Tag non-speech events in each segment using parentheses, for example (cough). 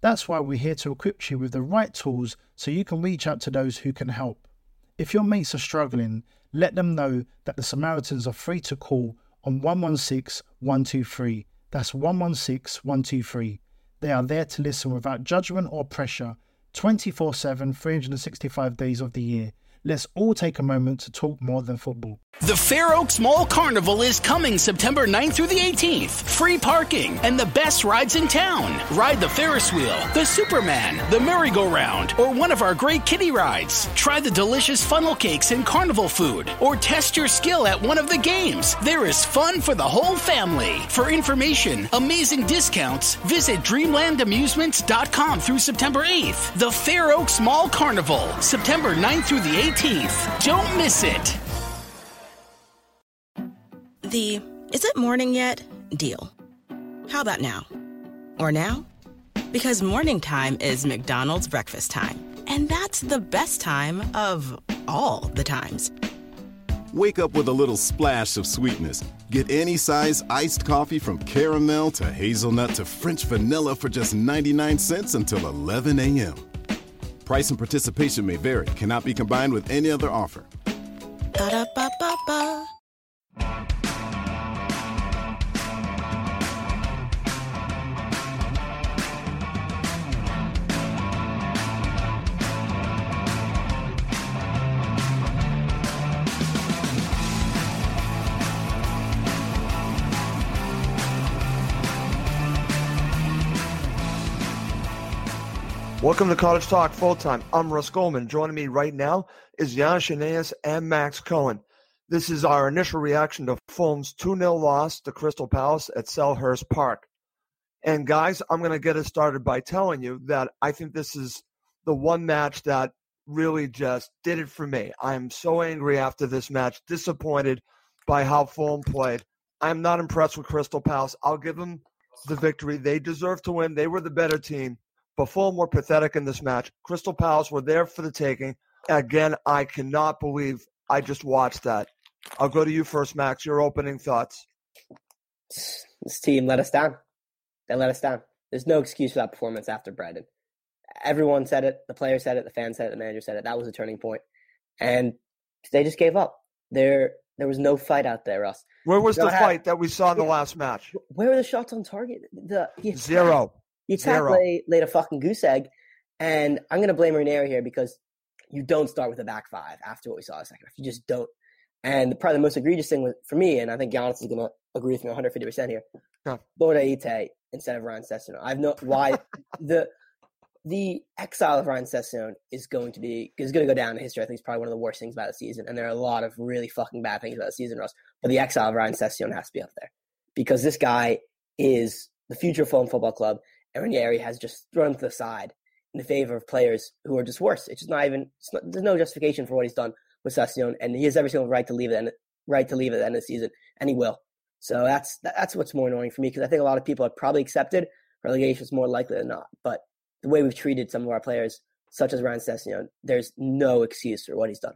That's why we're here to equip you with the right tools so you can reach out to those who can help. If your mates are struggling, let them know that the Samaritans are free to call on 116 123. That's 116 123. They are there to listen without judgment or pressure 24 7, 365 days of the year. Let's all take a moment to talk more than football. The Fair Oaks Mall Carnival is coming September 9th through the 18th. Free parking and the best rides in town. Ride the Ferris wheel, the Superman, the merry-go-round, or one of our great kiddie rides. Try the delicious funnel cakes and carnival food, or test your skill at one of the games. There is fun for the whole family. For information, amazing discounts, visit dreamlandamusements.com through September 8th. The Fair Oaks Mall Carnival, September 9th through the 18th. Don't miss it. The is it morning yet deal. How about now? Or now? Because morning time is McDonald's breakfast time. And that's the best time of all the times. Wake up with a little splash of sweetness. Get any size iced coffee from caramel to hazelnut to French vanilla for just 99 cents until 11 a.m. Price and participation may vary, cannot be combined with any other offer. Ba-da-ba-ba-ba. Welcome to Cottage Talk Full Time. I'm Russ Goldman. Joining me right now is Jan Shaneas and Max Cohen. This is our initial reaction to Fulham's 2 0 loss to Crystal Palace at Selhurst Park. And guys, I'm going to get us started by telling you that I think this is the one match that really just did it for me. I'm so angry after this match, disappointed by how Fulham played. I'm not impressed with Crystal Palace. I'll give them the victory. They deserve to win. They were the better team Fulham were pathetic in this match. Crystal Palace were there for the taking. Again, I cannot believe I just watched that. I'll go to you first, Max. Your opening thoughts. This team let us down. They let us down. There's no excuse for that performance after Brighton. Everyone said it. The player said it. The fans said it. The manager said it. That was a turning point, and they just gave up. There, there was no fight out there, Russ. Where was the have- fight that we saw in the last match? Where were the shots on target? The attack- Zero. Attack Zero. laid, laid a fucking goose egg, and I'm going to blame Ranieri here because you don't start with a back five after what we saw in the second half. You just don't. And probably the most egregious thing was, for me, and I think Giannis is going to agree with me 150 percent here. Yeah. Floyd Ayité instead of Ryan Sessegnon. I've no why (laughs) the the exile of Ryan Sessegnon is going to be is going to go down in history. I think it's probably one of the worst things about the season, and there are a lot of really fucking bad things about the season, Russ. But the exile of Ryan Sessegnon has to be up there because this guy is the future of Fulham Football Club, Ranieri has just thrown to the side in the favor of players who are just worse. It's just not even. Not, there's no justification for what he's done with Sessegnon, and he has every single right to leave it, right to leave at the end of the season, and he will. So that's that's what's more annoying for me because I think a lot of people have probably accepted relegation is more likely than not. But the way we've treated some of our players, such as Ryan Sessegnon, there's no excuse for what he's done.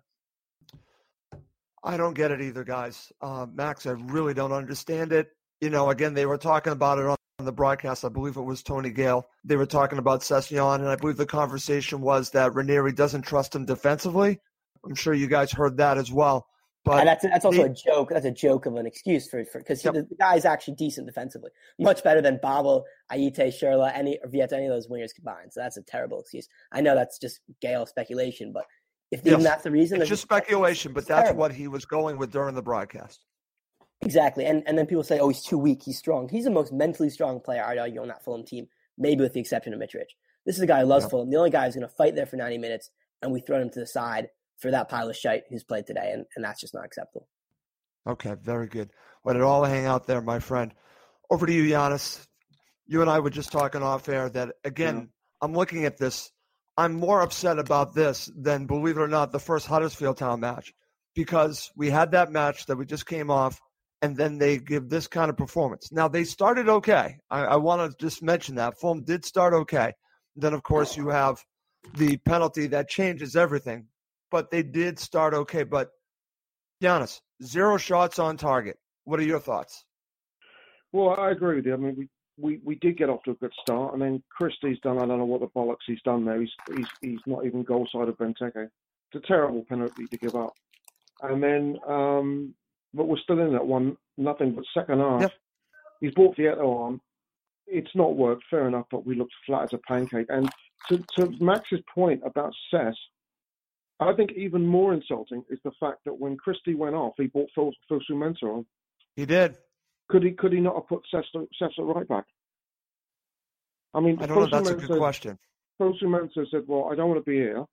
I don't get it either, guys. Uh, Max, I really don't understand it. You know, again, they were talking about it on the broadcast. I believe it was Tony Gale. They were talking about Session, and I believe the conversation was that Ranieri doesn't trust him defensively. I'm sure you guys heard that as well. But and that's that's also they- a joke. That's a joke of an excuse for for because Yep. the, the guy is actually decent defensively, much better than Babel, Ayité, Schürrle, any or Vietto, any of those wingers combined. So that's a terrible excuse. I know that's just Gale speculation, but if Yes. that's the reason, it's just speculation, but that's terrible. what he was going with during the broadcast. Exactly. And and then people say, oh, he's too weak. He's strong. He's the most mentally strong player, I'd argue, on that Fulham team, maybe with the exception of Mitrovic. This is a guy who loves Yeah. Fulham. The only guy who's going to fight there for 90 minutes, and we throw him to the side for that pile of shite who's played today, and, and that's just not acceptable. Okay, very good. Let it all hang out there, my friend. Over to you, Giannis. You and I were just talking off air that again, I'm looking at this. I'm more upset about this than, believe it or not, the first Huddersfield Town match because we had that match that we just came off, and then they give this kind of performance. Now they started okay. I, I want to just mention that Fulham did start okay. Then of course you have the penalty that changes everything, but they did start okay. But Giannis, zero shots on target. What are your thoughts? Well, I agree with you. I mean, we, we, we did get off to a good start, and then Christie's done. I don't know what the bollocks he's done there. He's he's, he's not even goal side of Benteke. It's a terrible penalty to give up. And then, um, but we're still in that one, nothing but second half. Yep. He's brought Vietto on. It's not worked, fair enough, but we looked flat as a pancake. And to, to Max's point about Cess, I think even more insulting is the fact that when Christie went off, he brought Phil, Fosu Mensah on. He did. Could he could he not have put Cess at right back? I mean, I don't know. Phil That's a good question. Fosu Mensah said, "Well, I don't want to be here."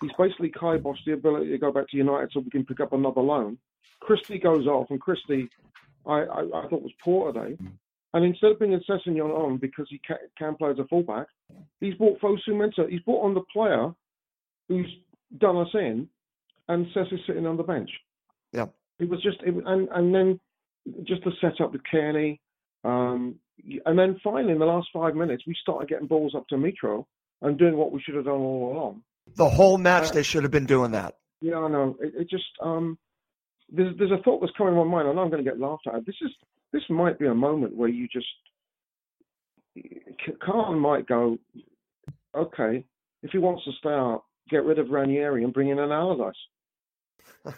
He's basically kiboshed the ability to go back to United so we can pick up another loan. Christie goes off, and Christie, I, I, I thought was poor today. And instead of bringing Sessegnon on because he can, can play as a fullback, he's brought Fosu Mensah. He's brought on the player who's done us in, and Sess is sitting on the bench. Yeah. It was just, it, and and then just the setup with Cairney, um, and then finally in the last five minutes we started getting balls up to Mitro and doing what we should have done all along. The whole match, Uh, they should have been doing that. Yeah, I know. It, it just um, there's there's a thought that's coming to my mind. I know I'm going to get laughed at. This is this might be a moment where you just Khan might go, okay, if he wants to stay out, get rid of Ranieri and bring in an Allardyce. (laughs) do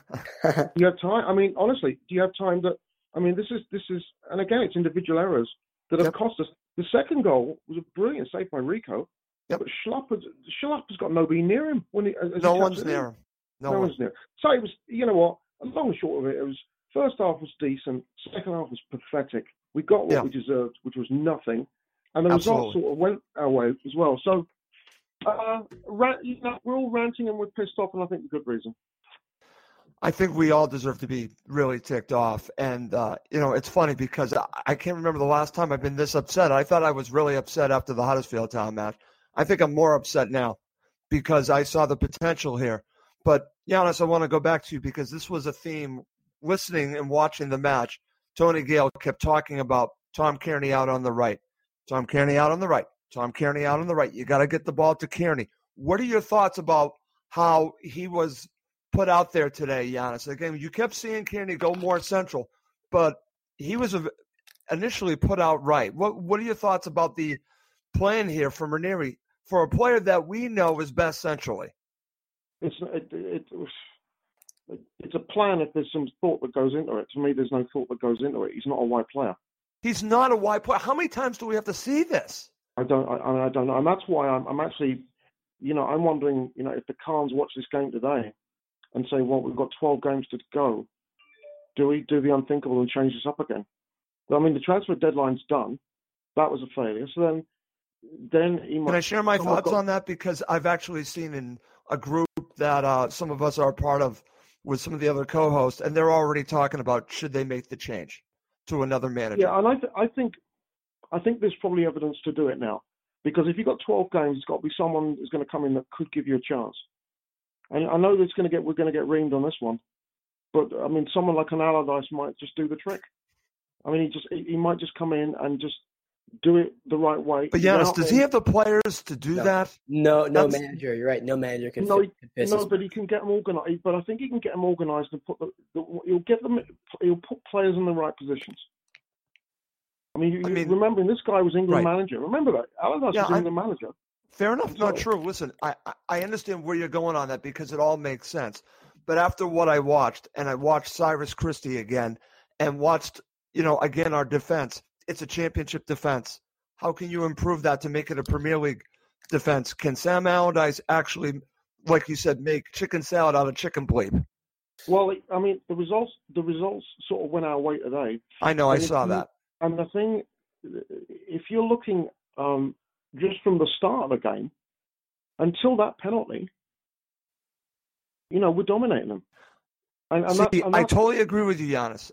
you have time? I mean, honestly, do you have time that? I mean, this is this is, and again, it's individual errors that have Yep. cost us. The second goal was a brilliant save by Rico, Yep. but Schlupp has, Schlupp has got nobody near him when he. No one's in. near him. No, No one. one's near. So it was, you know what? Long and short of it, it was first half was decent, second half was pathetic. We got what Yeah. we deserved, which was nothing, and the Absolutely. results sort of went our way as well. So, uh, rant, you know, we're all ranting and we're pissed off, and I think for good reason. I think we all deserve to be really ticked off. And, uh, you know, it's funny because I, I can't remember the last time I've been this upset. I thought I was really upset after the Huddersfield Town match. I think I'm more upset now because I saw the potential here. But, Giannis, I want to go back to you because this was a theme listening and watching the match. Tony Gale kept talking about Tom Cairney out on the right. Tom Cairney out on the right. Tom Cairney out on the right. You got to get the ball to Cairney. What are your thoughts about how he was put out there today, Giannis? Again, you kept seeing Cairney go more central, but he was initially put out right. What What are your thoughts about the plan here for Ranieri for a player that we know is best centrally? It's it, it, it's a plan if there's some thought that goes into it. To me, there's no thought that goes into it. He's not a wide player. He's not a wide player. How many times do we have to see this? I don't, I, I don't know, and that's why I'm, I'm actually, you know, I'm wondering, you know, if the Khans watch this game today and say, well, we've got 12 games to go, do we do the unthinkable and change this up again? I mean, the transfer deadline's done. That was a failure. So then, then he might. Can I share my thoughts on that? Because I've actually seen in a group that uh, some of us are part of with some of the other co-hosts, and they're already talking about should they make the change to another manager. Yeah, and I, th- I think, I think there's probably evidence to do it now, because if you've got 12 games, it's got to be someone who's going to come in that could give you a chance. And I know that's going to get, we're going to get reamed on this one, but I mean, someone like an Allardyce might just do the trick. I mean, he just, he might just come in and just do it the right way. But Giannis, without does then- he have the players to do No. that? No, no That's- manager. You're right. No manager can, No, fit, can No, but he can get them organised. But I think he can get them organised and put the, the. He'll get them. He'll put players in the right positions. I mean, you, I you- mean- remembering this guy was England Right. manager. Remember that Allardyce Yeah, was I- England manager. Fair enough. Not So- true. Listen, I, I- I understand where you're going on that because it all makes sense. But after what I watched, and I watched Cyrus Christie again, and watched, you know, again our defense. It's a championship defense. How can you improve that to make it a Premier League defense? Can Sam Allardyce actually, like you said, make chicken salad out of chicken bleep? Well, I mean, the results the results sort of went our way today. I know, I And if saw you- that. And the thing, if you're looking um, just from the start of the game until that penalty, you know, we're dominating them. And, and See, that, I totally agree with you, Giannis.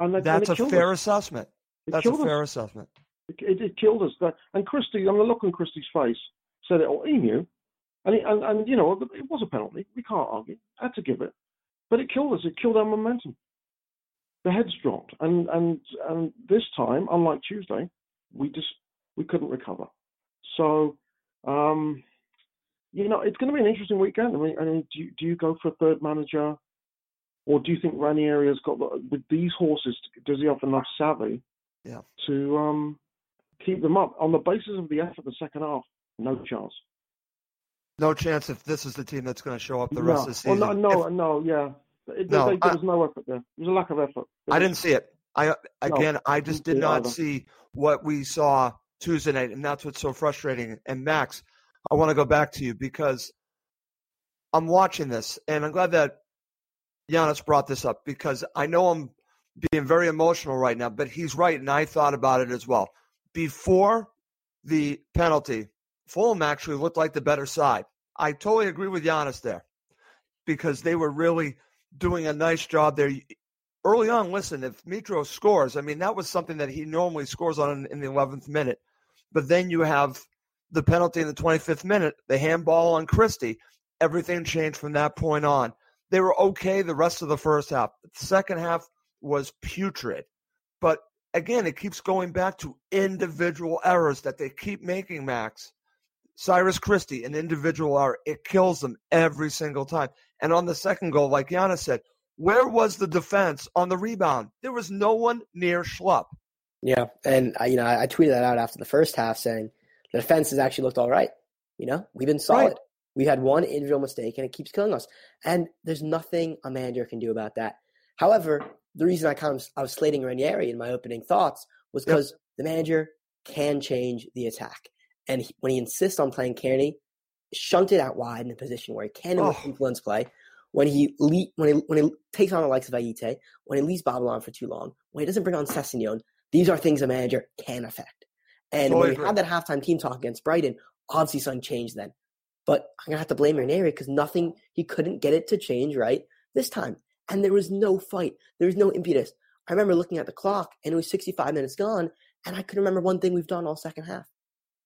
and that- That's a fair us. assessment. It That's a us. fair assessment. It, it, it killed us. That, and Christie, I mean, the look on Christie's face said it all. He knew. And, he, and, and, you know, it was a penalty. We can't argue. Had to give it. But it killed us. It killed our momentum. The heads dropped. And, and, and this time, unlike Tuesday, we just we couldn't recover. So, um, you know, it's going to be an interesting weekend. I mean, I mean do, you, do you go for a third manager? Or do you think Ranieri has got, with these horses, does he have enough savvy Yeah. to um, keep them up on the basis of the effort the second half. No chance. No chance if this is the team that's going to show up the no. rest of the season. Well, no, no, If- no, yeah. It, No, they, there I- no effort there. There was a lack of effort. I didn't see it. I again, I just see not either. see what we saw Tuesday night, and that's what's so frustrating. And Max, I want to go back to you because I'm watching this, and I'm glad that Giannis brought this up because I know I'm being very emotional right now, but he's right, and I thought about it as well. Before the penalty, Fulham actually looked like the better side. I totally agree with Giannis there because they were really doing a nice job there. Early on, listen, if Mitro scores, I mean, that was something that he normally scores on in, the 11th minute. But then you have the penalty in the 25th minute, the handball on Christie. Everything changed from that point on. They were okay the rest of the first half. The second half was putrid. But again, it keeps going back to individual errors that they keep making, Max. Cyrus Christie, an individual error, it kills them every single time. And on the second goal, like Giannis said, where was the defense on the rebound? There was no one near Schlupp. Yeah, and I, you know, I, tweeted that out after the first half, saying the defense has actually looked all right. You know, we've been solid. Right. We had one individual mistake, and it keeps killing us. And there's nothing a manager can do about that. However, the reason I kind of I was slating Ranieri in my opening thoughts was Yep. because the manager can change the attack, and he, when he insists on playing Cairney, shunted out wide in a position where he can Oh. influence play. When he le- when he when he takes on the likes of Ayité, when he leaves Babel for too long, when he doesn't bring on Sessegnon, these are things a manager can affect. And oh, Totally when we agree. had that halftime team talk against Brighton, obviously something changed then. But I'm gonna have to blame Ranieri because nothing he couldn't get it to change right this time. And there was no fight. There was no impetus. I remember looking at the clock and it was 65 minutes gone, and I couldn't remember one thing we've done all second half.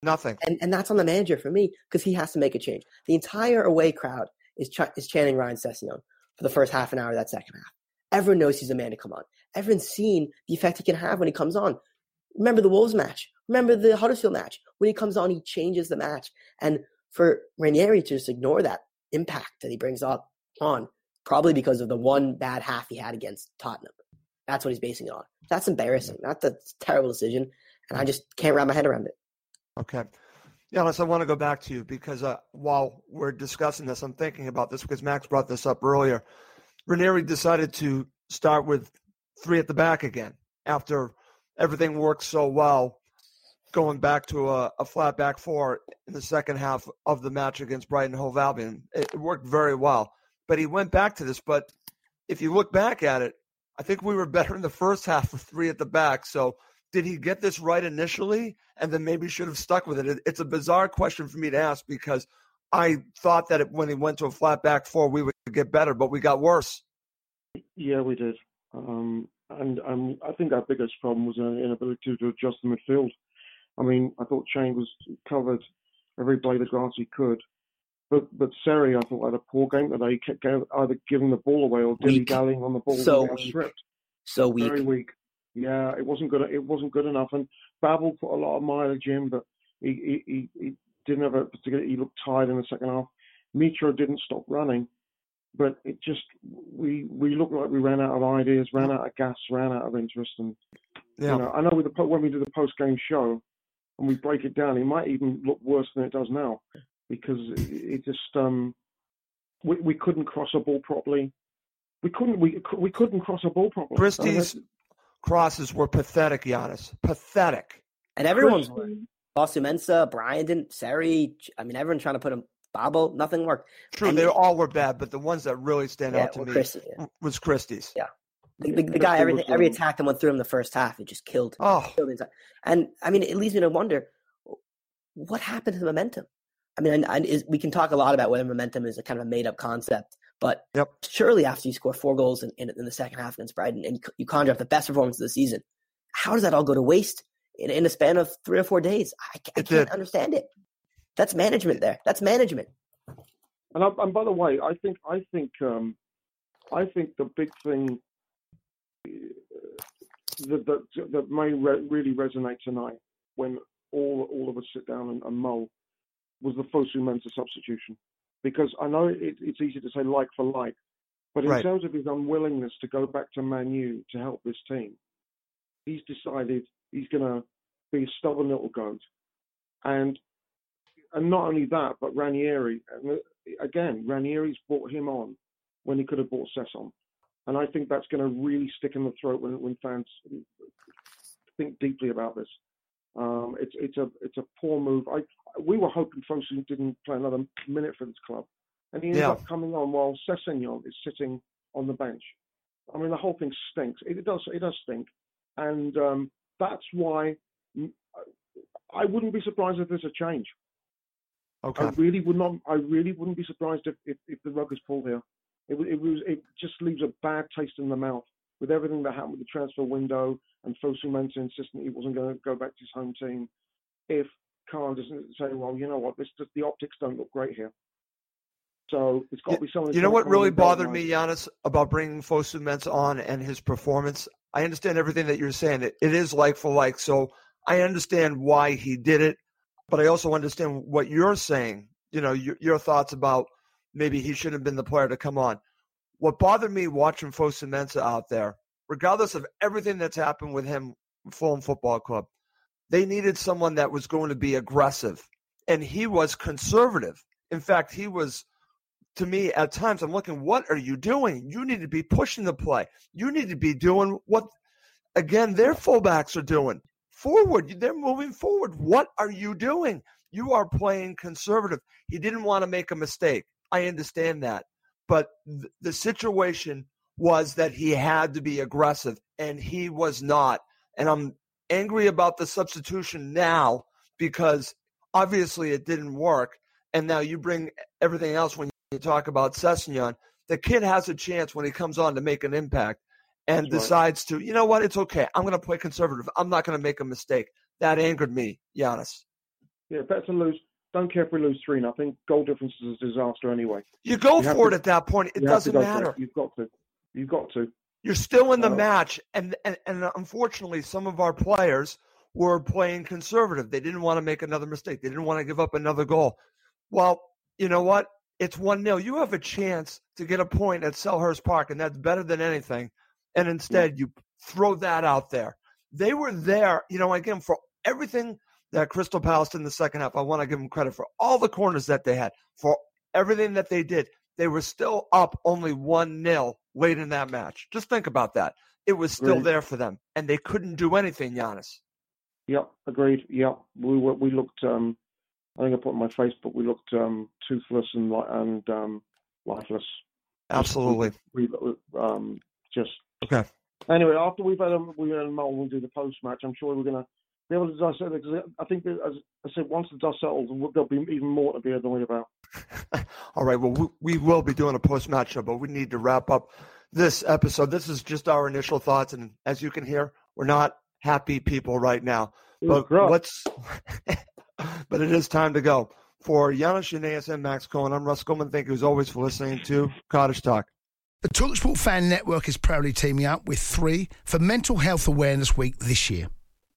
Nothing. And and that's on the manager for me because he has to make a change. The entire away crowd is ch- is chanting Ryan Sessegnon for the first half an hour of that second half. Everyone knows he's a man to come on. Everyone's seen the effect he can have when he comes on. Remember the Wolves match. Remember the Huddersfield match. When he comes on, he changes the match. And for Ranieri to just ignore that impact that he brings up on, probably because of the one bad half he had against Tottenham. That's what he's basing it on. That's embarrassing. That's a terrible decision. And I just can't wrap my head around it. Okay. Giannis, I want to go back to you because uh, while we're discussing this, I'm thinking about this because Max brought this up earlier. Ranieri decided to start with three at the back again after everything worked so well, going back to a, a flat back four in the second half of the match against Brighton Hove Albion. It, it worked very well, but he went back to this. But if you look back at it, I think we were better in the first half with three at the back. So did he get this right initially and then maybe should have stuck with it? it? It's a bizarre question for me to ask because I thought that when he went to a flat back four, we would get better, but we got worse. Yeah, we did. Um, and um, I think our biggest problem was an inability to adjust the midfield. I mean, I thought Shane was covered every blade of grass he could. But but Seri, I thought, had a poor game today. He kept go- either giving the ball away or dilly dallying on the ball. So weak. stripped. So weak. Very weak. Yeah, it wasn't good. It wasn't good enough. And Babel put a lot of mileage in, but he he, he, he didn't have a particular. He looked tired in the second half. Mitro didn't stop running, but it just we we looked like we ran out of ideas, ran out of gas, ran out of interest. And Yeah. you know, I know with the when we do the post game show and we break it down, it might even look worse than it does now because it, it just um we we couldn't cross a ball properly. we couldn't we we couldn't cross a ball properly. Christie's crosses were pathetic, Giannis. Pathetic. And everyone's Fosu Mensah, Brian didn't, Seri. I mean, everyone trying to put him Babel, nothing worked. True, And they all were bad, but the ones that really stand Yeah, out to me Christie, yeah. was Christie's. Yeah. The, the, the guy, Christie everything, was, every um, attack that went through him the first half, it just killed. Oh, killed And I mean, it leads me to wonder what happened to the momentum. I mean, and, and is, we can talk a lot about whether momentum is a kind of a made up concept, but Yep. surely after you score four goals in, in, in the second half against Brighton and you conjure up the best performance of the season, how does that all go to waste in, in a span of three or four days? I, I can't did. understand it. That's management there. That's management. And, I, and by the way, I think I think um, I think the big thing uh, that that, that may re- really resonate tonight when all all of us sit down and, and mull was the Fosu Mensah substitution. Because I know it, it's easy to say like for like, but in Right. terms of his unwillingness to go back to Man U to help this team, he's decided he's going to be a stubborn little goat. And and not only that, but Ranieri. Uh, again, Ranieri's brought him on when he could have brought Sesson. And I think that's going to really stick in the throat when, when fans think deeply about this. Um, it's it's a it's a poor move. I we were hoping Fosu didn't play another minute for this club, and he ends Yeah. up coming on while Sessegnon is sitting on the bench. I mean, the whole thing stinks. It, does it does stink, and um, that's why I wouldn't be surprised if there's a change. okay. I really would not. I really wouldn't be surprised if, if, if the rug is pulled here. It, it was. It just leaves a bad taste in the mouth with everything that happened with the transfer window and Fosu Mensah insisting he wasn't going to go back to his home team. If Khan doesn't say, well, you know what, this just, the optics don't look great here. So it's got to be something. You know what really bothered me, Giannis, about bringing Fosu Mensah on and his performance? I understand everything that you're saying. It, it is like for like, so I understand why he did it, but I also understand what you're saying. You know, your, your thoughts about maybe he shouldn't have been the player to come on. What bothered me watching Fosu Mensah out there, regardless of everything that's happened with him, Fulham Football Club, they needed someone that was going to be aggressive, and he was conservative. In fact, he was to me at times i'm looking what are you doing? You need to be pushing the play. You need to be doing what again their fullbacks are doing. Forward they're moving forward. What are you doing? You are playing conservative. He didn't want to make a mistake. I understand that but th- the situation was that he had to be aggressive and he was not and i'm angry about the substitution now because obviously it didn't work and now you bring everything else when you talk about Sessegnon, the kid has a chance when he comes on to make an impact and That's decides to, you know what, it's okay. I'm going to play conservative. I'm not going to make a mistake. That angered me, Giannis. Yeah, better to lose. Don't care if we lose three nothing. Goal difference is a disaster anyway. You go You for to- it at that point. It to doesn't for it. matter. You've got to. You've got to. You're still in the Uh, match, and, and and unfortunately, some of our players were playing conservative. They didn't want to make another mistake. They didn't want to give up another goal. Well, you know what? It's one 0 You have a chance to get a point at Selhurst Park, and that's better than anything. And instead, you throw that out there. They were there, you know, again for everything that Crystal Palace in the second half. I want to give them credit for all the corners that they had, for everything that they did. They were still up only 1 0 late in that match. Just think about that. It was still Agreed. there for them, and they couldn't do anything, Giannis. Yep, agreed. Yep, we were, we looked. Um, I think I put on my Facebook. We looked um, toothless and and um, lifeless. Absolutely. We, we um, just Okay. Anyway, after we've had a we've had a we'll do the post match. I'm sure we're gonna be able to dissect it because I think as I said, once the dust settles, there'll be even more to be annoyed about. (laughs) All right. Well, we, we will be doing a post match show, but we need to wrap up this episode. This is just our initial thoughts, and as you can hear, we're not happy people right now. Ooh, But gross. let's. (laughs) but it is time to go. For Giannis Janaeus and Max Cohen, I'm Russ Goldman. Thank you as always for listening to Cottage Talk. The Talksport Fan Network is proudly teaming up with three for Mental Health Awareness Week this year.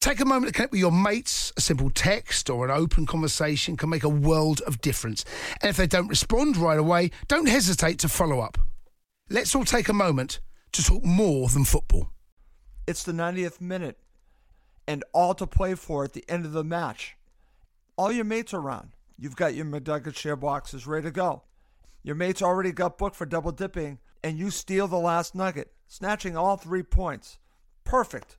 Take a moment to connect with your mates. A simple text or an open conversation can make a world of difference. And if they don't respond right away, don't hesitate to follow up. Let's all take a moment to talk more than football. It's the 90th minute and all to play for at the end of the match. All your mates are around. You've got your McNugget share boxes ready to go. Your mates already got booked for double dipping, and you steal the last nugget, snatching all three points. Perfect.